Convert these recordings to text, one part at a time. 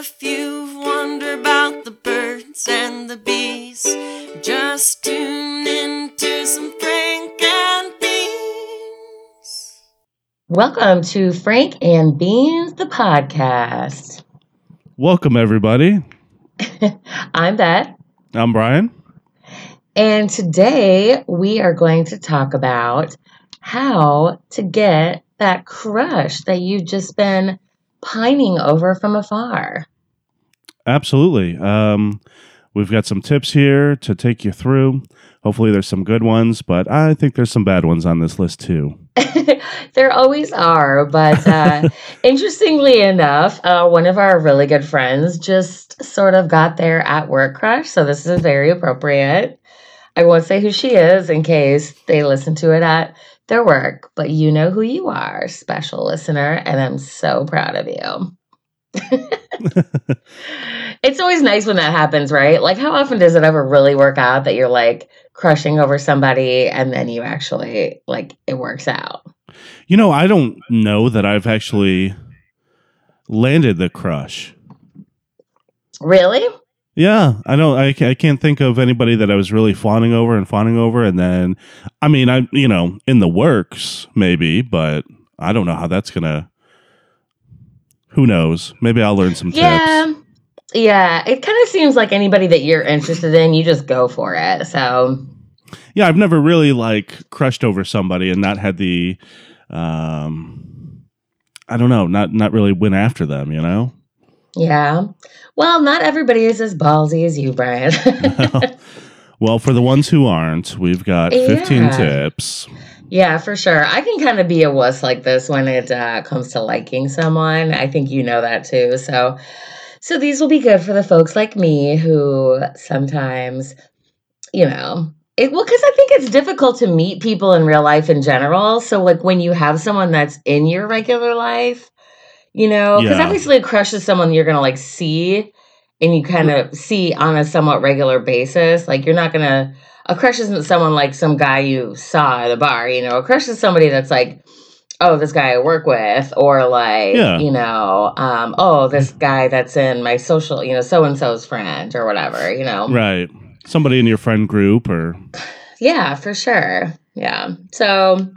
if you've wondered about the birds and the bees, just tune in to some Frank and Beans. Welcome to Frank and Beans, the podcast. Welcome, everybody. I'm Beth, I'm Brian. and today we are going to talk about how to get that crush that you've just been pining over from afar. Absolutely. Um, we've got some tips here to take you through. Hopefully, there's some good ones, but I think there's some bad ones on this list too. there always are, but uh, interestingly enough, uh, one of our really good friends just sort of got their at work crush. So this is very appropriate. I won't say who she is in case they listen to it at their work, but you know who you are, special listener, and I'm so proud of you. it's always nice when that happens, right? Like, how often does it ever really work out that you're like crushing over somebody and then you actually, like, it works out? You know, I don't know that I've actually landed the crush. Really? Yeah, I don't. I, I can't think of anybody that I was really fawning over and fawning over, and then, I mean, I you know, in the works maybe, but I don't know how that's gonna. Who knows? Maybe I'll learn some Yeah. tips. Yeah. It kind of seems like anybody that you're interested in, you just go for it. So, Yeah, I've never really like crushed over somebody and not had the, um, I don't know, not not really went after them. You know. Yeah. Well, not everybody is as ballsy as you, Brian. Well, for the ones who aren't, we've got 15 Yeah. tips. Yeah, for sure. I can kind of be a wuss like this when it uh, comes to liking someone. I think you know that too. So, so these will be good for the folks like me who sometimes, you know, it well because I think it's difficult to meet people in real life in general. So, like when you have someone that's in your regular life, you know, because Yeah. obviously a crush is someone you're gonna like see and you kind of see on a somewhat regular basis. Like you're not gonna a crush isn't someone like some guy you saw at a bar, you know. A crush is somebody that's like, oh, this guy I work with, or like, Yeah. you know, um, oh, this guy that's in my social, you know, so and so's friend or whatever, you know. Right. Somebody in your friend group or Yeah, for sure. Yeah. So,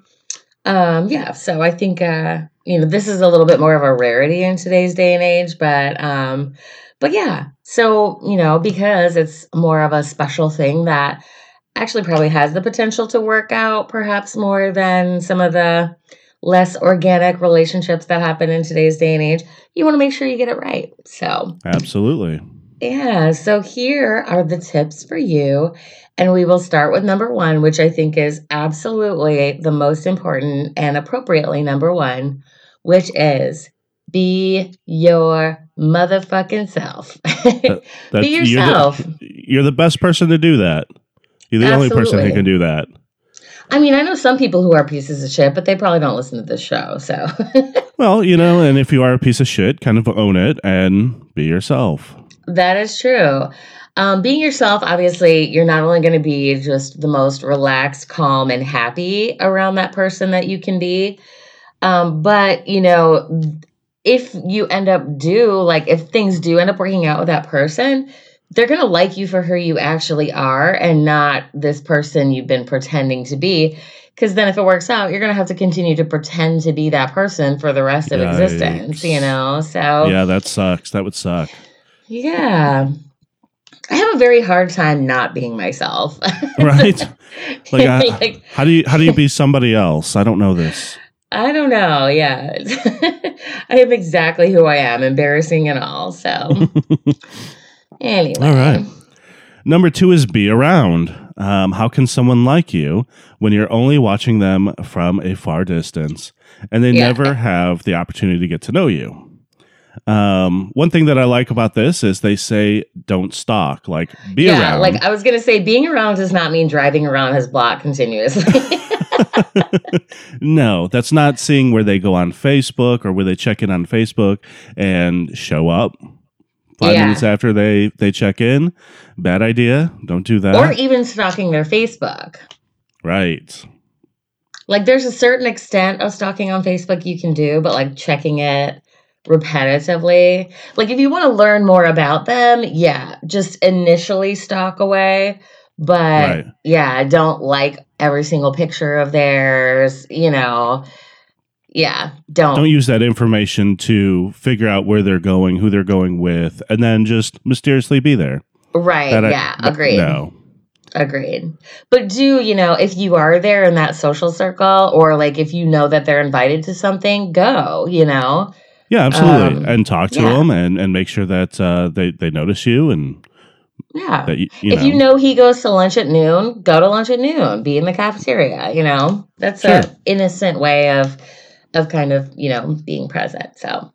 um, yeah. So I think, uh, you know, this is a little bit more of a rarity in today's day and age, but, um, but yeah. So, you know, because it's more of a special thing that actually probably has the potential to work out perhaps more than some of the less organic relationships that happen in today's day and age, you want to make sure you get it right. So, absolutely. yeah, so here are the tips for you. And we will start with number one, which I think is absolutely the most important and appropriately number one, which is be your motherfucking self. That's, be you're the- yourself. You're the, best person to do that. You're the only person who can do that. I mean, I know some people who are pieces of shit, but they probably don't listen to this show. So, Well, you know, and if you are a piece of shit, kind of own it and be yourself. That is true. Um, being yourself, obviously, you're not only going to be just the most relaxed, calm, and happy around that person that you can be, um, but you know, if you end up do like if things do end up working out with that person, they're going to like you for who you actually are and not this person you've been pretending to be. Because then, if it works out, you're going to have to continue to pretend to be that person for the rest of existence, you know? So, Yeah, that sucks. That would suck. yeah. I have a very hard time not being myself. Right? Like, I- Like, How do you how do you be somebody else? I don't know this. I don't know. Yeah. I am exactly who I am, embarrassing and all. So, anyway. All right. Number two is be around. Um, how can someone like you when you're only watching them from a far distance and they Yeah. never have the opportunity to get to know you? Um, one thing that I like about this is they say don't stalk, like be yeah, around. like I was going to say, being around does not mean driving around his block continuously. no, that's not seeing where they go on Facebook or where they check in on Facebook and show up five Yeah. minutes after they they check in. Bad idea. Don't do that. or even stalking their Facebook. right. Like, there's a certain extent of stalking on Facebook you can do, but like checking it repetitively. Like if you want to learn more about them, yeah, just initially stalk away. But Right. yeah, I don't like every single picture of theirs, you know. Yeah, don't. Don't use that information to figure out where they're going, who they're going with, and then just mysteriously be there. right, That yeah, that- agreed. No. Agreed. But do, you know, if you are there in that social circle or like if you know that they're invited to something, go, you know. Yeah, absolutely. Um, and talk to yeah. them and, and make sure that uh, they, they notice you and Yeah. you, you if know. you know he goes to lunch at noon, go to lunch at noon. Be in the cafeteria. You know, that's Sure. a innocent way of of kind of you know being present. So,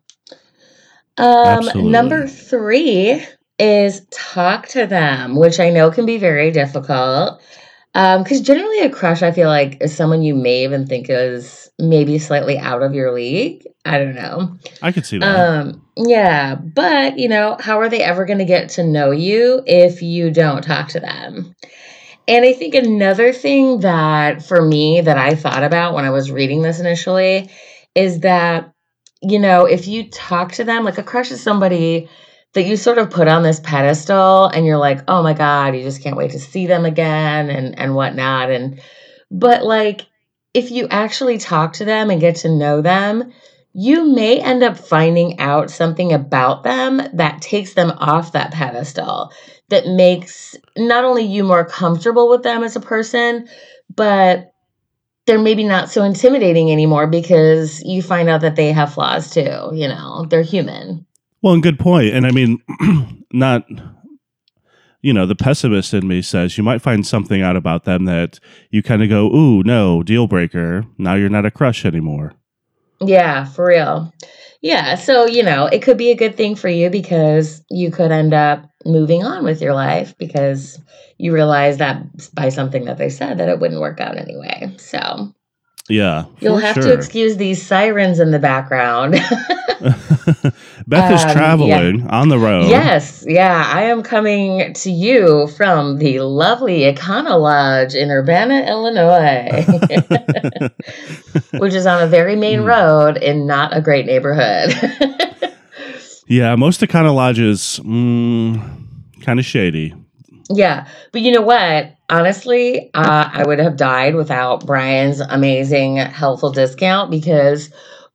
um, number three is talk to them, which I know can be very difficult. Um, because generally a crush, I feel like is someone you may even think is maybe slightly out of your league. I don't know. I could see that. Um, yeah, but you know, how are they ever going to get to know you if you don't talk to them? And I think another thing that for me that I thought about when I was reading this initially is that you know, if you talk to them, like a crush is somebody that you sort of put on this pedestal and you're like, oh my God, you just can't wait to see them again and and whatnot. And but like if you actually talk to them and get to know them, you may end up finding out something about them that takes them off that pedestal that makes not only you more comfortable with them as a person, but they're maybe not so intimidating anymore because you find out that they have flaws too. You know, they're human. Well, and good point. And I mean, not, you know, the pessimist in me says you might find something out about them that you kind of go, ooh, no, deal breaker. Now you're not a crush anymore. Yeah, for real. Yeah, so you know, it could be a good thing for you because you could end up moving on with your life because you realize that by something that they said that it wouldn't work out anyway. So Yeah. you'll have to excuse these sirens in the background. Beth is Um, yeah. traveling on the road. yes, yeah, I am coming to you from the lovely Econo Lodge in Urbana, Illinois, which is on a very main Hmm. road in not a great neighborhood. Yeah. Most Econo lodges, mm, kind of shady. Yeah, but you know what? Honestly, uh, I would have died without Brian's amazing helpful discount because,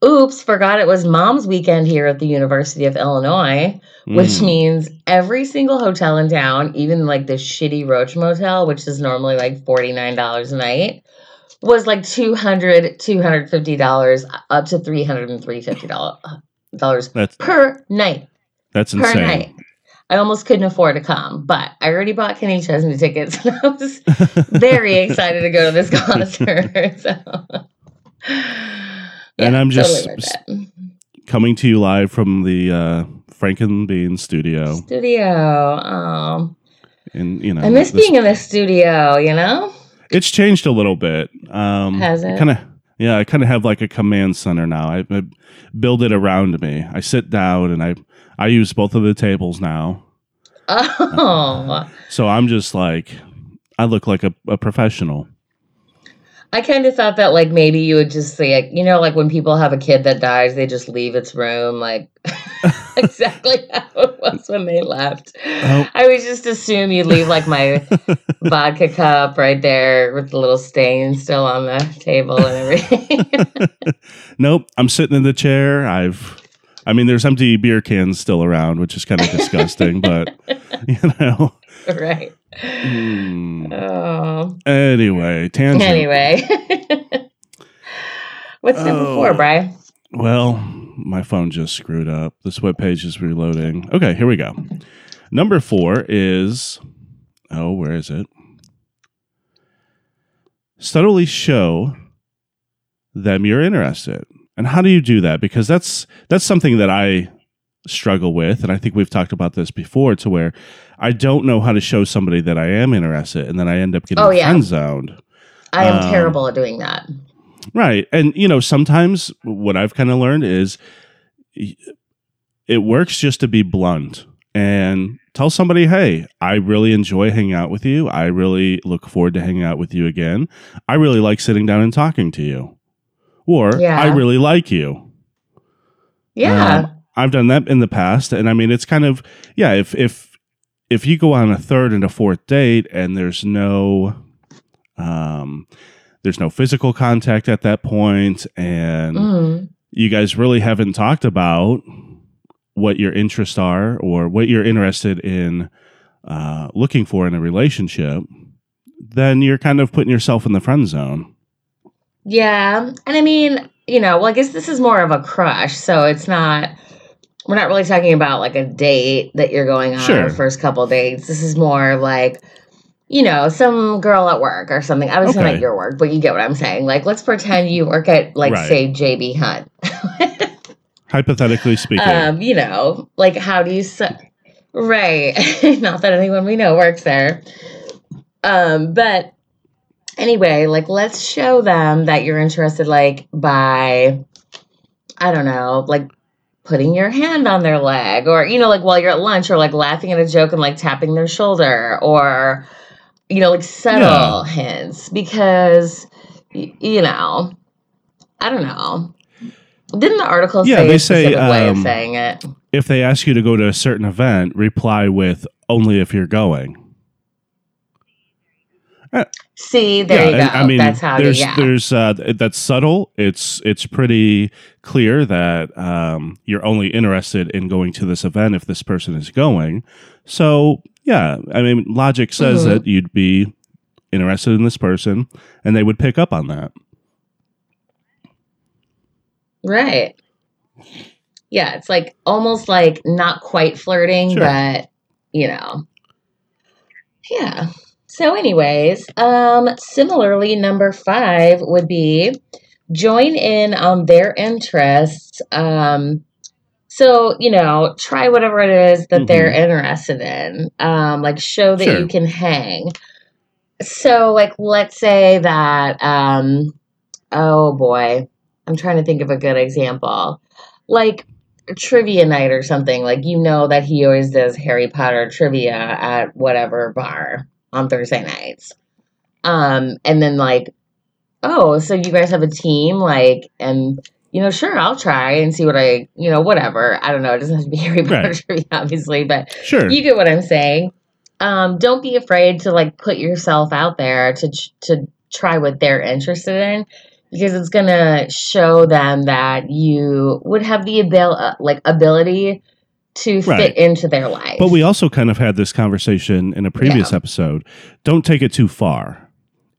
oops, forgot it was Mom's weekend here at the University of Illinois, which Mm. means every single hotel in town, even like the shitty Roach Motel, which is normally like $49 a night, was like $200, $250, up to $300 and $350 That's per night that's per insane. night. I almost couldn't afford to come, but I already bought Kenny Chesney tickets and I was very excited to go to this concert. So. And I'm just totally it. Coming to you live from the uh, Frankenbean studio, studio. Oh, and you know, I miss this- being in the studio. You know, It's changed a little bit. Um, Has it? Kind of. Yeah, I kind of have like a command center now. I, I build it around me. I sit down and I I use both of the tables now. oh, uh, So I'm just like I look like a, a professional. I kind of thought that like maybe you would just say, like, you know, like when people have a kid that dies, they just leave its room, like exactly how it was when they left. Oh. I would just assume you'd leave like my vodka cup right there with the little stain still on the table and everything. nope, I'm sitting in the chair. I've I mean there's empty beer cans still around, which is kind of disgusting, but you know. right. Hmm. Oh. Anyway, tangent. Anyway. What's number Oh. four, Bri? Well, my phone just screwed up. This web page is reloading. Okay, here we go. Number four is oh, where is it? Subtly show them you're interested. And how do you do that? Because that's that's something that I struggle with, and I think we've talked about this before, to where I don't know how to show somebody that I am interested, and then I end up getting Oh, yeah. friend zoned. I am Um, terrible at doing that. Right. And, you know, sometimes what I've kind of learned is it works just to be blunt and tell somebody, hey, I really enjoy hanging out with you. I really look forward to hanging out with you again. I really like sitting down and talking to you. Or Yeah. I really like you. Yeah. Um, I've done that in the past, and I mean, it's kind of yeah. If if if you go on a third and a fourth date, and there's no um, there's no physical contact at that point, and Mm. you guys really haven't talked about what your interests are or what you're interested in uh, looking for in a relationship, then you're kind of putting yourself in the friend zone. Yeah. And I mean, you know, well, I guess this is more of a crush. So it's not, we're not really talking about like a date that you're going on Sure. first couple dates. This is more like, you know, some girl at work or something. I Obviously Okay. not your work, but you get what I'm saying. Like, let's pretend you work at, like, Right. say, JB Hunt. Hypothetically speaking, um, you know, like, how do you, s- right? not that anyone we know works there. Um, but anyway, like let's show them that you're interested like by I don't know, like putting your hand on their leg or you know like while you're at lunch or like laughing at a joke and like tapping their shoulder or you know like subtle hints because you know I don't know. Didn't the article Yeah, say they a say, specific way of um, saying it? if they ask you to go to a certain event, reply with only if you're going. See, there you go. I mean, That's how. there's yeah. there's uh, that's subtle. It's it's pretty clear that um, you're only interested in going to this event if this person is going. So yeah, I mean, logic says Mhm. that you'd be interested in this person, and they would pick up on that. Right. Yeah, it's like almost like not quite flirting, Sure. but you know. Yeah. So anyways, um similarly number 5 would be join in on their interests. Um so, you know, try whatever it is that they're interested in. Um like show that Sure. you can hang. So like let's say that um oh boy, I'm trying to think of a good example. Like trivia night or something. Like you know that he always does Harry Potter trivia at whatever bar on Thursday nights. Um and then like oh, so you guys have a team like and you know, sure, I'll try and see what I, you know, whatever. I don't know. It doesn't have to be Harry Potter Right. trivia, obviously, but Sure. you get what I'm saying. Um, don't be afraid to like put yourself out there to to try what they're interested in because it's gonna show them that you would have the abil- uh, like ability to Right. fit into their life. But we also kind of had this conversation in a previous Yeah. episode. Don't take it too far.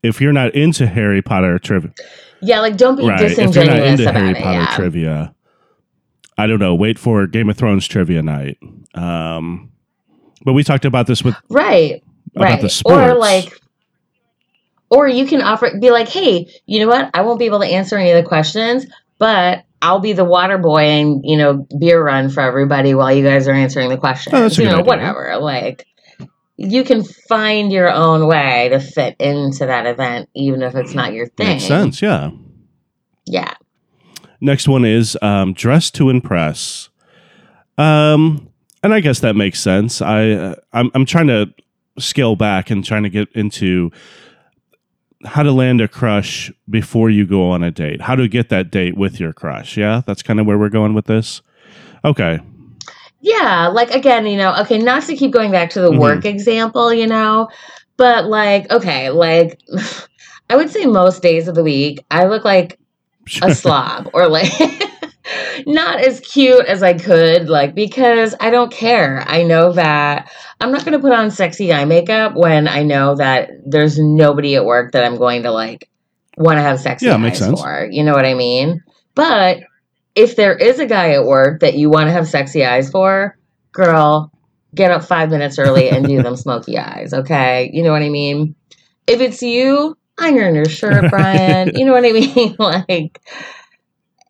If you're not into Harry Potter trivia, yeah, like don't be right? If you're not disingenuous into about Harry it. Potter yeah. trivia, I don't know. Wait for Game of Thrones trivia night. Um, but we talked about this with Right. about right. the Or like or you can offer be like, hey, you know what? I won't be able to answer any of the questions, but I'll be the water boy and you know beer run for everybody while you guys are answering the questions. Oh, you know, idea. whatever. Like you can find your own way to fit into that event, even if it's not your thing. makes sense. Yeah. Yeah. Next one is um, dress to impress. Um, and I guess that makes sense. I uh, I'm I'm trying to scale back and trying to get into how to land a crush before you go on a date. How to get that date with your crush. Yeah, that's kind of where we're going with this. Okay. Yeah, like again, you know, okay, not to keep going back to the Mhm. work example, you know, but like, okay, like I would say most days of the week, I look like a slob or like not as cute as I could, like because I don't care. I know that I'm not going to put on sexy eye makeup when I know that there's nobody at work that I'm going to like want to have sexy Yeah, eyes makes sense. for. You know what I mean? But if there is a guy at work that you want to have sexy eyes for, girl, get up five minutes early and do them smoky eyes. Okay, you know what I mean? If it's you, iron your shirt, Brian. you know what I mean? like,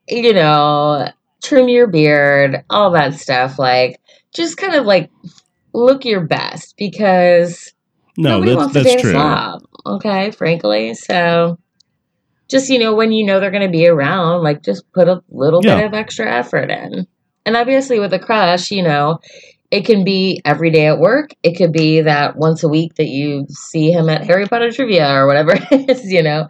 you know, trim your beard, all that stuff. Like, just kind of like look your best because no, nobody that's wants to that's date a true. slob. Okay, frankly. So just you know, when you know they're gonna be around, like just put a little Yeah. bit of extra effort in. And obviously with a crush, you know, it can be every day at work. It could be that once a week that you see him at Harry Potter trivia or whatever it is, you know.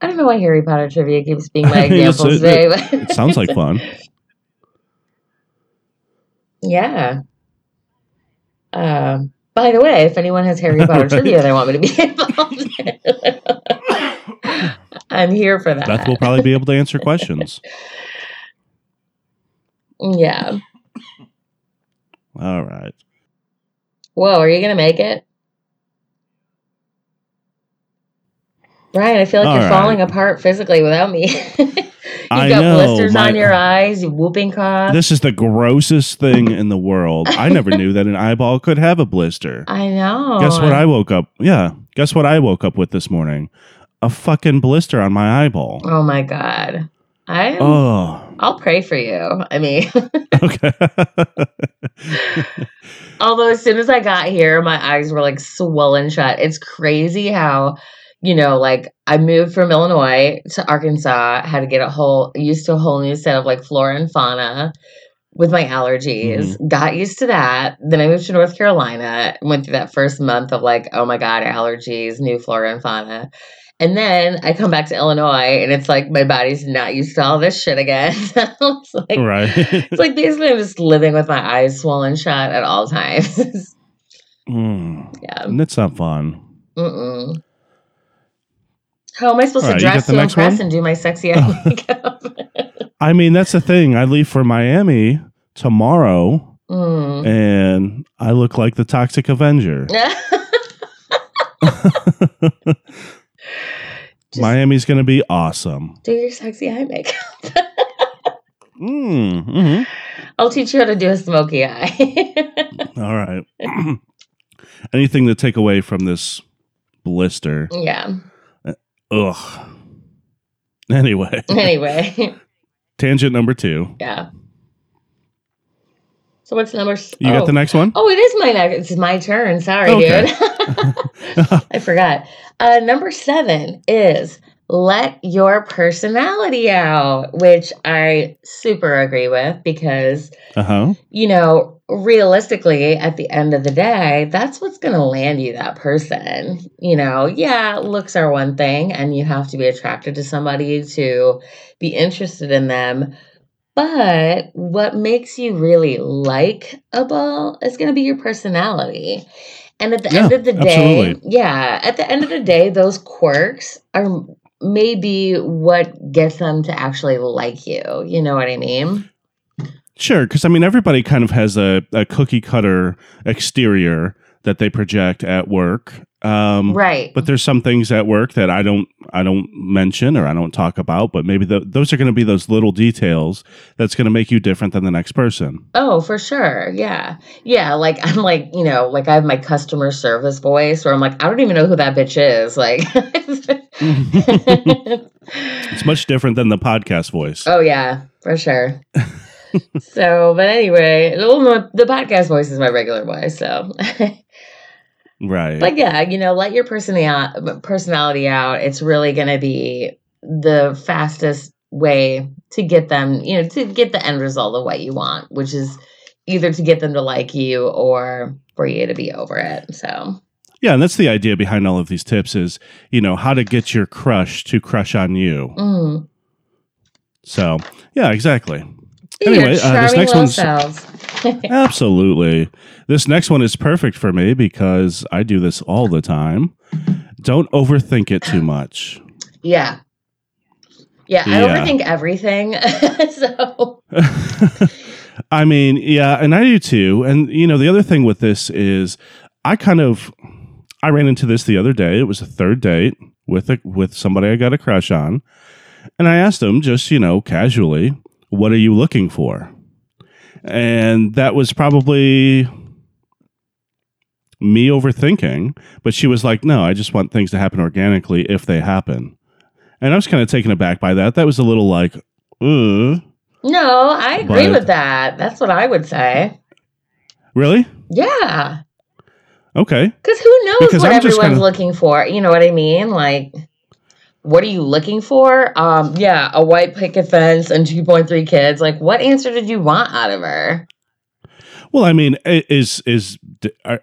I don't know why Harry Potter trivia keeps being my I mean, it's- example it- today. but It sounds like fun. Yeah. Um, by the way, if anyone has Harry Potter trivia they want me to be involved in, I'm here for that. Beth will probably be able to answer questions. yeah. All right. Whoa, are you gonna make it? Brian, I feel like All you're right. falling apart physically without me. You've I got know, blisters my- on your eyes, you whooping cough. This is the grossest thing in the world. I never knew that an eyeball could have a blister. I know. Guess what I woke up? Yeah. Guess what I woke up with this morning? A fucking blister on my eyeball. Oh my god. I Oh. I'll pray for you. I mean, Okay. although as soon as I got here, my eyes were like swollen shut. It's crazy how, you know, like I moved from Illinois to Arkansas, had to get a whole used to a whole new set of like flora and fauna with my allergies. Got used to that. Then I moved to North Carolina, went through that first month of like, oh my god, allergies, new flora and fauna. And then I come back to Illinois and it's like my body's not used to all this shit again. It's like right. it's like basically I'm just living with my eyes swollen shut at all times. Mm. yeah. And it's not fun. Mm-mm. How am I supposed right, to dress to impress one? and do my sexy eye makeup? I mean, that's the thing. I leave for Miami tomorrow mm. and I look like the Toxic Avenger. Miami's going to be awesome. do your sexy eye makeup. Mm, mhm. I'll teach you how to do a smoky eye. All right. Anything to take away from this blister? yeah. Ugh. Anyway, Anyway, tangent number two. yeah. So what's number? s- You oh. got the next one? Oh, it is my next. It's my turn. Sorry, Okay. dude. I forgot. Uh, number seven is let your personality out, which I super agree with because, Uh huh. you know, realistically, at the end of the day, that's what's going to land you that person. You know, yeah, looks are one thing, and you have to be attracted to somebody to be interested in them. But what makes you really likable is going to be your personality. And at the end of the day, absolutely. yeah, at the end of the day, those quirks are maybe what gets them to actually like you. You know what I mean? Sure, because I mean, everybody kind of has a, a cookie cutter exterior that they project at work. Um, right. But there's some things at work that I don't I don't mention or I don't talk about. But maybe tho- those are going to be those little details that's going to make you different than the next person. Oh, for sure. Yeah. Yeah. Like, I'm like, you know, like I have my customer service voice where I'm like, I don't even know who that bitch is. Like, It's much different than the podcast voice. oh, yeah, for sure. so, but anyway, the podcast voice is my regular voice. So, right. but yeah, you know, let your personality personality out. It's really going to be the fastest way to get them, you know, to get the end result of what you want, which is either to get them to like you or for you to be over it. So, yeah, and that's the idea behind all of these tips is, you know, how to get your crush to crush on you. mm. So, yeah, exactly. Anyway, uh, this next one's- selves. Absolutely. This next one is perfect for me because I do this all the time. Don't overthink it too much. yeah. Yeah, I Yeah. overthink everything. so, I mean, yeah, and I do too. And you know, the other thing with this is I kind of I ran into this the other day. It was a third date with a with somebody I got a crush on. And I asked him just, you know, casually, what are you looking for? And that was probably me overthinking, but she was like, "No, I just want things to happen organically if they happen." And I was kind of taken aback by that. That was a little like, "Uh, no, I agree But- with that. That's what I would say. really? Yeah. Okay." Because who knows Because what everyone's kinda- looking for? You know what I mean? Like, what are you looking for? Um, yeah, a white picket fence and 2.3 kids. Like, what answer did you want out of her? Well, I mean, is is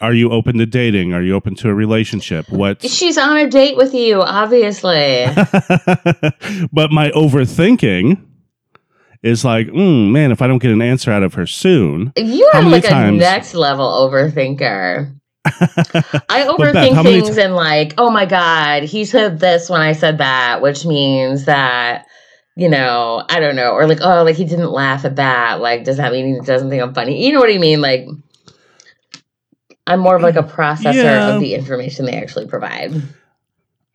are you open to dating? Are you open to a relationship? What? She's on a date with you, obviously. but my overthinking is like, mm, man, if I don't get an answer out of her soon, You are like times- a next level overthinker. I overthink things and like, oh my god, he said this when I said that, which means that you know, I don't know, or like, oh, like he didn't laugh at that. Like, does that mean he doesn't think I'm funny? You know what I mean? Like, I'm more of like a mm, processor Yeah. of the information they actually provide.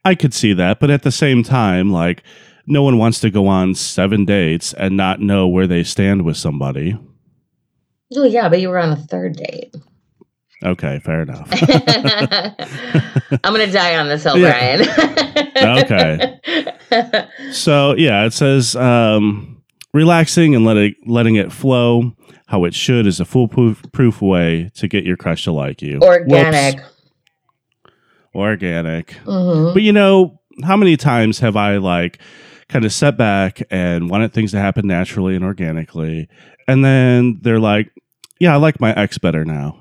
I could see that, but at the same time, like, no one wants to go on seven dates and not know where they stand with somebody. Oh yeah, but you were on a third date. Okay, fair enough. I'm gonna die on this hill. Brian. Okay. so yeah, it says um, relaxing and letting letting it flow how it should is a foolproof proof way to get your crush to like you. Organic. Whoops. Organic. hmm But you know, how many times have I like kind of set back and wanted things to happen naturally and organically, and then they're like, "Yeah, I like my ex better now."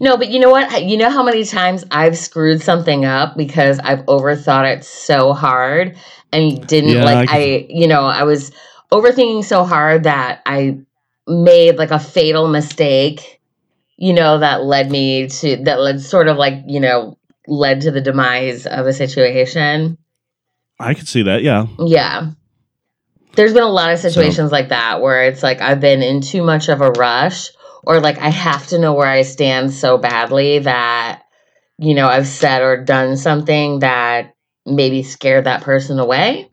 No, but you know what? You know how many times I've screwed something up because I've overthought it so hard and didn't Yeah, like I I, you know, I was overthinking so hard that I made like a fatal mistake, you know, that led me to that led sort of like, you know, led to the demise of a situation. I could see that. Yeah. Yeah. There's been a lot of situations like that where it's like I've been in too much of a rush or like I have to know where I stand so badly that you know I've said or done something that maybe scared that person away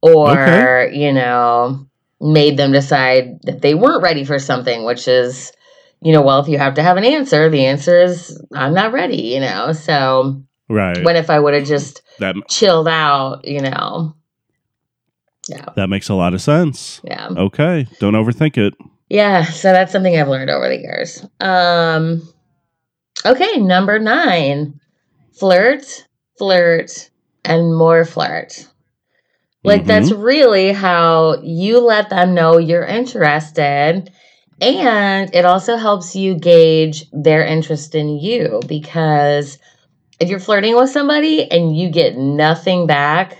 or you know made them decide that they weren't ready for something which is you know well if you have to have an answer the answer is I'm not ready you know so Right. when if I would have just that chilled out you know yeah that makes a lot of sense. yeah Okay, don't overthink it. Yeah, so that's something I've learned over the years. Um okay, number 9. Flirt, flirt, and more flirt. Like Mhm. that's really how you let them know you're interested and it also helps you gauge their interest in you because if you're flirting with somebody and you get nothing back,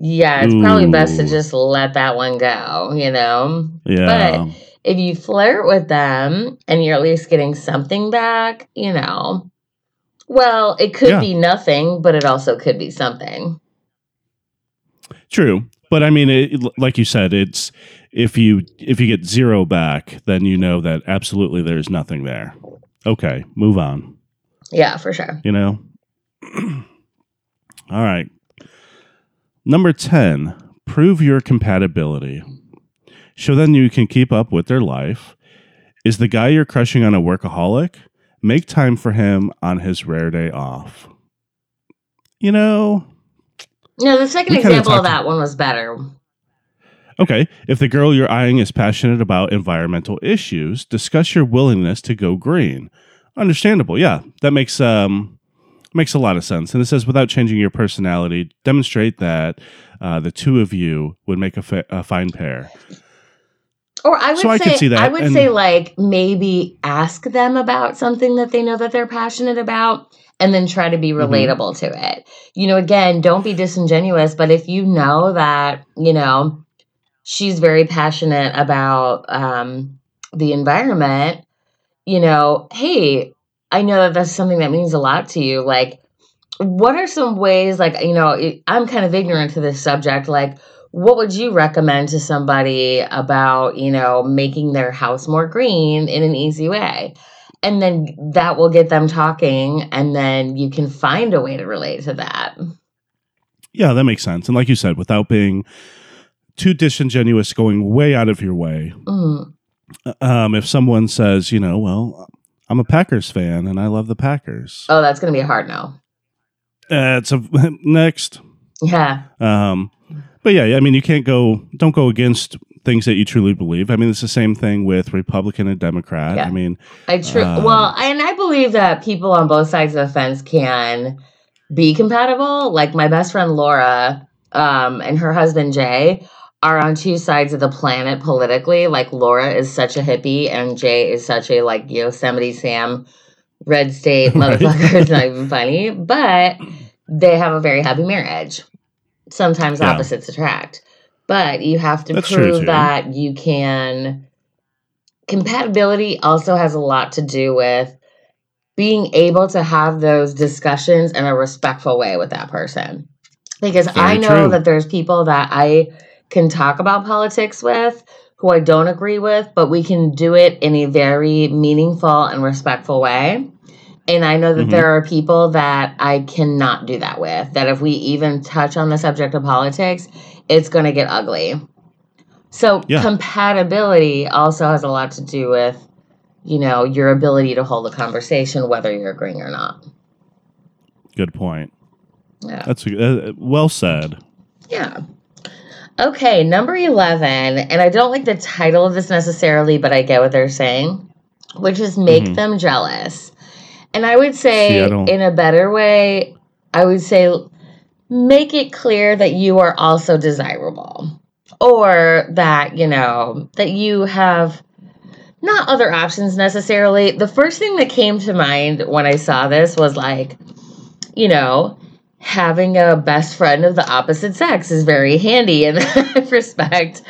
yeah, it's probably best to just let that one go, you know? Yeah. If you flirt with them and you're at least getting something back, you know, well, it could Yeah. be nothing, but it also could be something. True, but I mean, it, like you said, it's if you if you get zero back, then you know that absolutely there's nothing there. Okay, move on. Yeah, for sure. You know. All right. Number ten: prove your compatibility. Show them you can keep up with their life. Is the guy you're crushing on a workaholic? Make time for him on his rare day off. You know, No, the second example of that one was better. Okay, if the girl you're eyeing is passionate about environmental issues, discuss your willingness to go green. Understandable, yeah. That makes um makes a lot of sense. And it says without changing your personality, demonstrate that uh, the two of you would make a, fa- a fine pair. Or I would So I say that, I would and- say like maybe ask them about something that they know that they're passionate about and then try to be Mhm. relatable to it. You know, again, don't be disingenuous, but if you know that, you know, she's very passionate about um the environment, you know, hey, I know that that's something that means a lot to you. Like what are some ways like, you know, I'm kind of ignorant to this subject like what would you recommend to somebody about you know making their house more green in an easy way and then that will get them talking and then you can find a way to relate to that Yeah, that makes sense. And like you said, without being too disingenuous, going way out of your way. Mm. Um, if someone says, you know, well, I'm a Packers fan and I love the Packers. oh that's going to be a hard no Uh, it's a next. yeah Um, but yeah, I mean, you can't go, don't go against things that you truly believe. I mean, it's the same thing with Republican and Democrat. Yeah. I mean, i true Um, well and i believe that people on both sides of the fence can be compatible like my best friend laura um, and her husband jay are on two sides of the planet politically. Like Laura is such a hippie and Jay is such a like Yosemite Sam red state Right. motherfucker. it's not even funny. But they have a very happy marriage. Sometimes Yeah. opposites attract. but you have to That's prove that you can. Compatibility also has a lot to do with being able to have those discussions in a respectful way with that person. Because I know true. that there's people that I can talk about politics with who I don't agree with, but we can do it in a very meaningful and respectful way. And I know that Mhm. there are people that I cannot do that with, that if we even touch on the subject of politics, it's going to get ugly. So, Yeah. compatibility also has a lot to do with, you know, your ability to hold a conversation, whether you're agreeing or not. Good point. Yeah. That's uh, well said. Yeah. Okay, number 11, and I don't like the title of this necessarily, but I get what they're saying, which is make Mhm. them jealous. And I would say, See, I in a better way, I would say, make it clear that you are also desirable. Or that, you know, that you have not other options necessarily. The first thing that came to mind when I saw this was like, you know, having a best friend of the opposite sex is very handy in that respect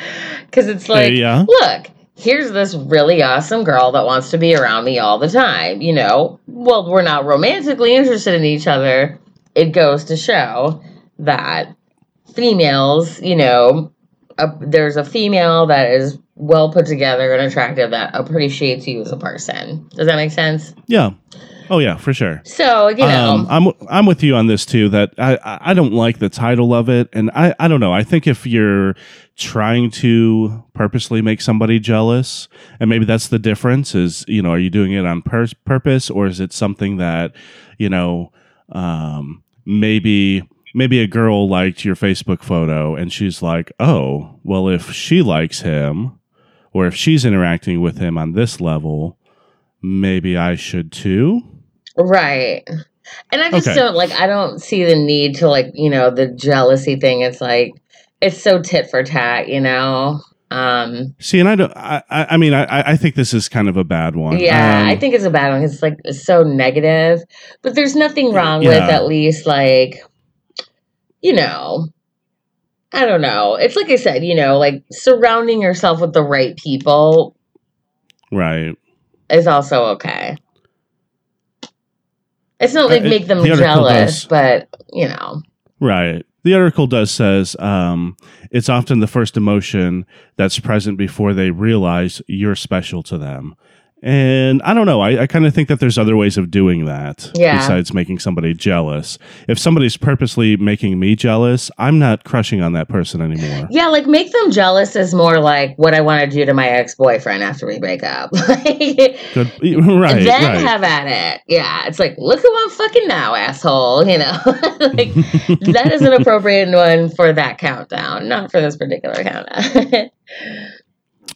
because it's like yeah. look here's this really awesome girl that wants to be around me all the time you know well we're not romantically interested in each other it goes to show that females you know a, there's a female that is well put together and attractive that appreciates you as a person does that make sense Yeah. Oh yeah, for sure. so you know Um, I'm I'm with you on this too. That I I I don't like the title of it, and I I don't know. I think if you're trying to purposely make somebody jealous, and maybe that's the difference. Is you know, are you doing it on pur- purpose, or is it something that you know, um, maybe maybe a girl liked your Facebook photo, and she's like, oh, well, if she likes him, or if she's interacting with him on this level, maybe I should too. Right. And I just Okay. don't like I don't see the need to like, you know, the jealousy thing. It's like it's so tit for tat, you know. Um See, and I don't. I, I mean, I, I think this is kind of a bad one. yeah, Um, I think it's a bad one. it's like it's so negative. But there's nothing wrong with at least like you know, I don't know. It's like I said, you know, like surrounding yourself with the right people right. is also okay. It's not Uh, like make them the jealous, but you know. Right. The article does says um, it's often the first emotion that's present before they realize you're special to them. And I don't know. I, I kind of think that there's other ways of doing that Yeah. besides making somebody jealous. If somebody's purposely making me jealous, I'm not crushing on that person anymore. Yeah, like make them jealous is more like what I want to do to my ex boyfriend after we break up. Like, Good. Right. then right. have at it. Yeah, it's like look who I'm fucking now, asshole. You know, like that is an appropriate one for that countdown, not for this particular countdown.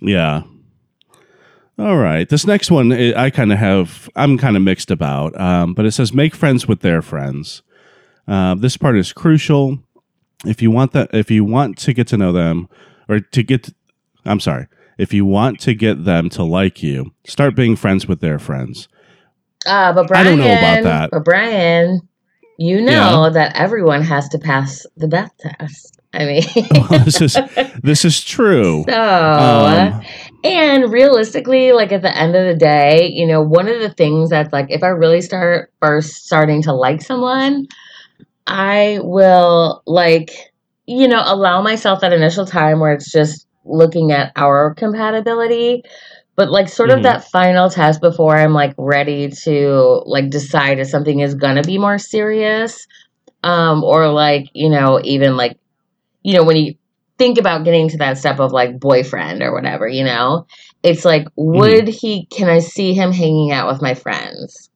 Yeah. All right. This next one, I I kind of have, I'm kind of mixed about, um, but it says make friends with their friends. Uh, this part is crucial. If you want that, if you want to get to know them, or to get, I'm sorry, if you want to get them to like you, start being friends with their friends. uh, but I don't know about that. But Brian, you know that everyone has to pass the Beth test. I mean, this is this is true. so. Um, And realistically, like at the end of the day, you know, one of the things that's like, if I really start first starting to like someone, I will like, you know, allow myself that initial time where it's just looking at our compatibility. But like sort of Mhm. that final test before I'm like ready to like decide if something is gonna be more serious. Um, or like, you know, even like, you know, when you think about getting to that step of like boyfriend or whatever, you know, it's like, would he, can I see him hanging out with my friends?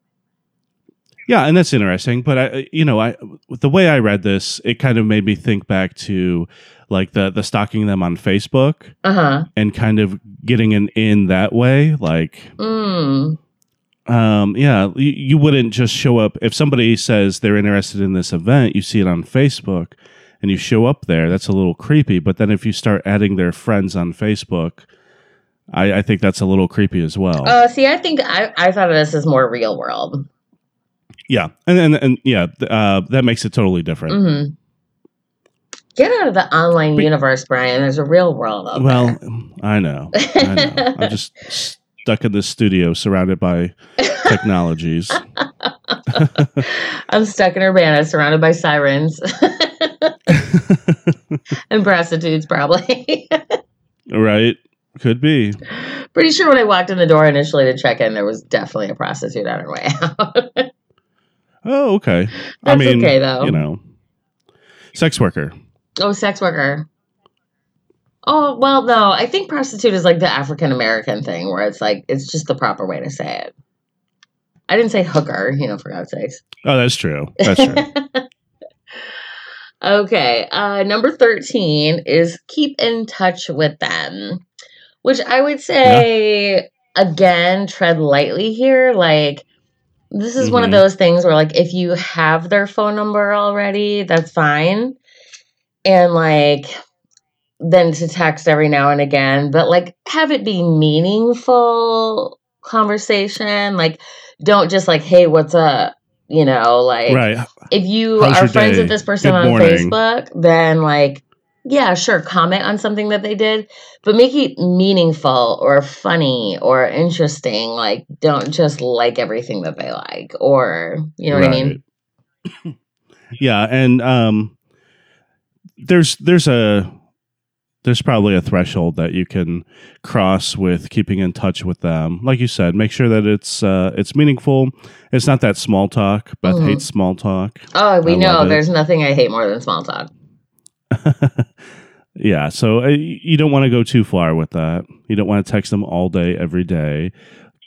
Yeah, and that's interesting. But I, you know, I the way I read this, it kind of made me think back to like the the stalking them on Facebook Uh huh. and kind of getting an in that way. Like, Mm. um, yeah, you, you wouldn't just show up if somebody says they're interested in this event. You see it on Facebook, and you show up there. That's a little creepy. But then if you start adding their friends on Facebook. I, I think that's a little creepy as well. Oh, see, I think I, I thought of this as more real world. yeah, and and, and yeah, uh, that makes it totally different. hmm Get out of the online But- universe, Brian. There's a real world out Well, there. I know. I know. I'm just stuck in this studio surrounded by technologies. I'm stuck in Urbana, surrounded by sirens and prostitutes, probably. right? Could be. Pretty sure when I walked in the door initially to check in, there was definitely a prostitute on her way out. Oh, okay. I That's mean, okay, though. you know, sex worker. oh, sex worker. Oh, well, no. I think prostitute is like the African American thing where it's like, it's just the proper way to say it. I didn't say hooker, you know, for God's sakes. Oh, that's true. That's true. Okay. Uh, number 13 is keep in touch with them, which I would say, again, tread lightly here. Like, this is one of Mhm. those things where, like, if you have their phone number already, that's fine. And, like, then to text every now and again, but like have it be meaningful conversation. Like, don't just like, hey, what's up? You know, like, right. If you How's are friends day? with this person Good on morning. Facebook, then like, yeah, sure, comment on something that they did, but make it meaningful or funny or interesting. Like, don't just like everything that they like, or you know what I mean? Yeah, and um there's there's a there's probably a threshold that you can cross with keeping in touch with them. Like you said, make sure that it's uh it's meaningful. It's not that small talk. Beth Mhm. hates small talk. Oh, we I know there's nothing I hate more than small talk. yeah, so uh, you don't want to go too far with that. You don't want to text them all day every day.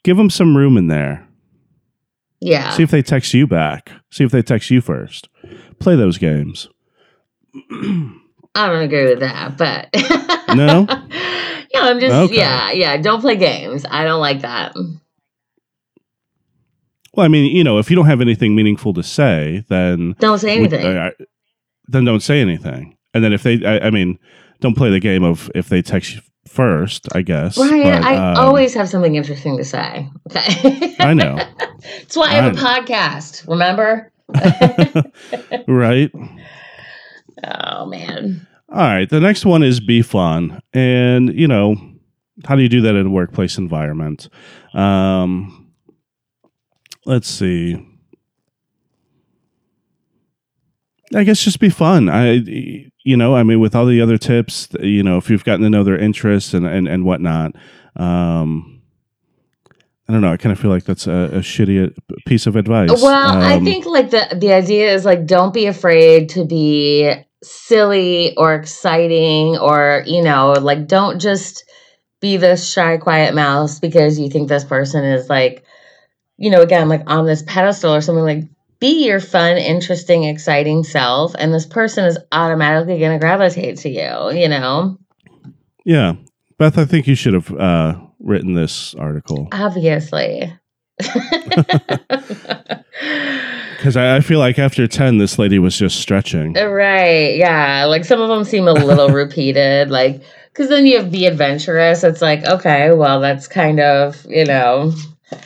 Give them some room in there. Yeah. See if they text you back. See if they text you first. Play those games. I don't agree with that, but No? yeah, I'm just Okay. yeah, yeah. Don't play games. I don't like that. Well, I mean, you know, if you don't have anything meaningful to say, then Don't say anything. uh, then don't say anything. And then if they, I, I mean, don't play the game of if they text you first. I guess. Ryan, but, I um, always have something interesting to say. Okay. I know. That's why I have a podcast. Remember? right. Oh man. All right. The next one is be fun, and you know, how do you do that in a workplace environment? Um, let's see. I guess just be fun. I, you know, I mean, with all the other tips, you know, if you've gotten to know their interests and and, and whatnot, um, I don't know. I kind of feel like that's a, a shitty uh, piece of advice. Well, I Um, think like the the idea is like don't be afraid to be silly or exciting or you know like don't just be this shy quiet mouse because you think this person is like you know again like on this pedestal or something. Like be your fun interesting exciting self and this person is automatically going to gravitate to you you know? Yeah, Beth, I think you should have uh, written this article. Obviously because I, I feel like after ten, this lady was just stretching. Uh, right. Yeah. Like some of them seem a little repeated. Like, because then you have be adventurous. It's like, okay, well, that's kind of, you know,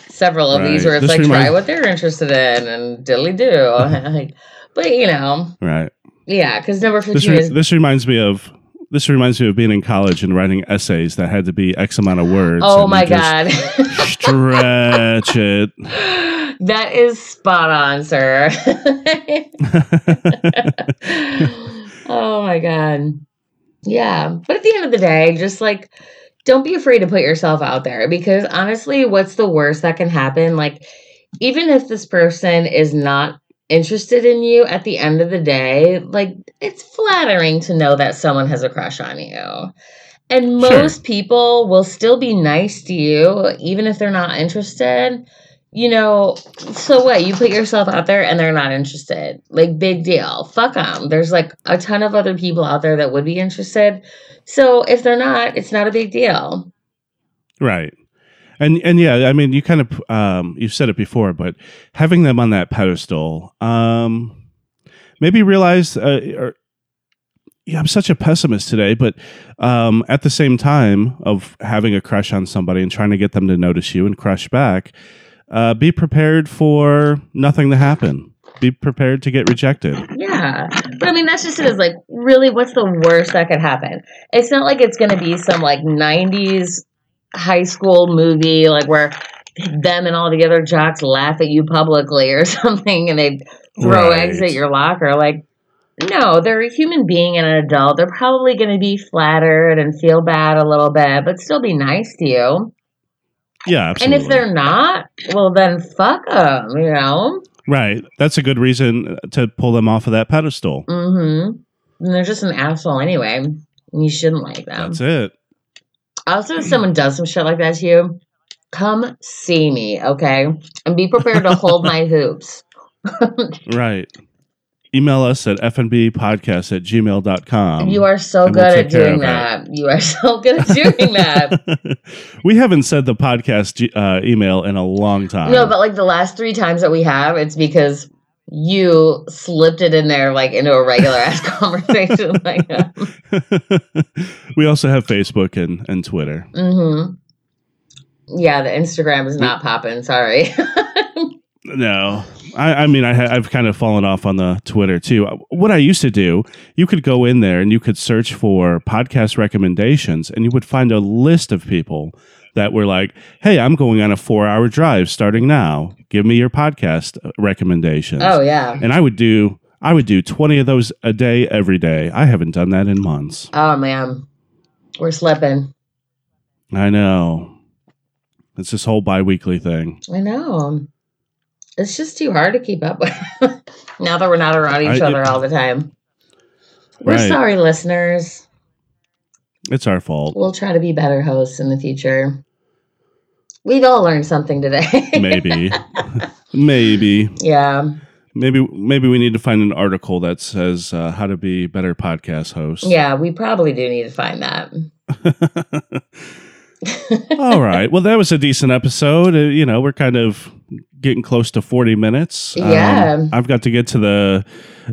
several of these Right. where it's This like, try what they're interested in and dilly do uh-huh. like, but, you know, Right. yeah, because number This re- is. this reminds me of this reminds me of being in college and writing essays that had to be X amount of words. Oh my God. Stretch it. That is spot on, sir. oh my god. Yeah. But at the end of the day, just like don't be afraid to put yourself out there because honestly, what's the worst that can happen? Like even if this person is not interested in you at the end of the day, like it's flattering to know that someone has a crush on you. And Sure. most people will still be nice to you even if they're not interested you know, so what? You put yourself out there and they're not interested. Like, big deal. Fuck them. There's like a ton of other people out there that would be interested. So if they're not, it's not a big deal. Right. And and yeah, I mean, you kind of um, you've said it before, but having them on that pedestal, um, maybe realize. Uh, or, yeah, I'm such a pessimist today, but um, at the same time of having a crush on somebody and trying to get them to notice you and crush back, uh, be prepared for nothing to happen. be prepared to get rejected. Yeah. But I mean, that's just it. Is like, really, what's the worst that could happen? It's not like it's going to be some like 90s high school movie, like where them and all the other jocks laugh at you publicly or something and they throw Right. eggs at your locker. Like, no, they're a human being and an adult. They're probably going to be flattered and feel bad a little bit, but still be nice to you. Yeah, And if they're not, well, then fuck them, you know? right, that's a good reason to pull them off of that pedestal. Mm-hmm. And they're just an asshole anyway. And you shouldn't like them. That's it. Also, if someone does some shit like that to you, come see me, okay? And be prepared to hold my hoops. Right. Email us at fnbpodcast at gmail.com. you are so and we'll good at doing it. that. You are so good at doing that. we haven't said the podcast uh, email in a long time. no, but like the last three times that we have, it's because you slipped it in there like into a regular ass conversation. Like, we also have Facebook and, and Twitter. mm-hmm. Yeah, the Instagram is not popping. Sorry. No, I, I mean, I ha- I've kind of fallen off on the Twitter too. Uh, what I used to do, you could go in there and you could search for podcast recommendations, and you would find a list of people that were like, "Hey, I'm going on a four-hour drive starting now. Give me your podcast uh, recommendations." oh yeah. and I would do, I would do twenty of those a day every day. I haven't done that in months. Oh man. We're slipping. I know. It's this whole bi-weekly thing. I know. It's just too hard to keep up with. now that we're not around each I- other all the time. We're Right. sorry, listeners. It's our fault. We'll try to be better hosts in the future. We've all learned something today. Maybe, maybe. yeah. Maybe maybe we need to find an article that says uh, how to be better podcast hosts. Yeah, we probably do need to find that. All right. Well, that was a decent episode. Uh, you know, we're kind of getting close to 40 minutes. Um, Yeah. I've got to get to the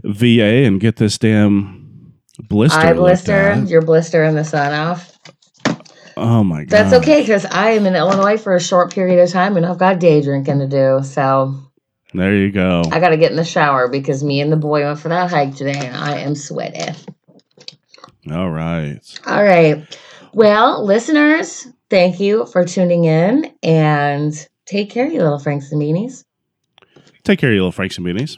VA and get this damn blister. Eye blister, at. your blister in the sun off. Oh my god. That's okay because I am in Illinois for a short period of time and I've got day drinking to do. So There you go. I got to get in the shower because me and the boy went for that hike today and I am sweaty. All right. All right. Well, listeners, thank you for tuning in and take care, you little Franks and Beanies. Take care, you little Franks and Beanies.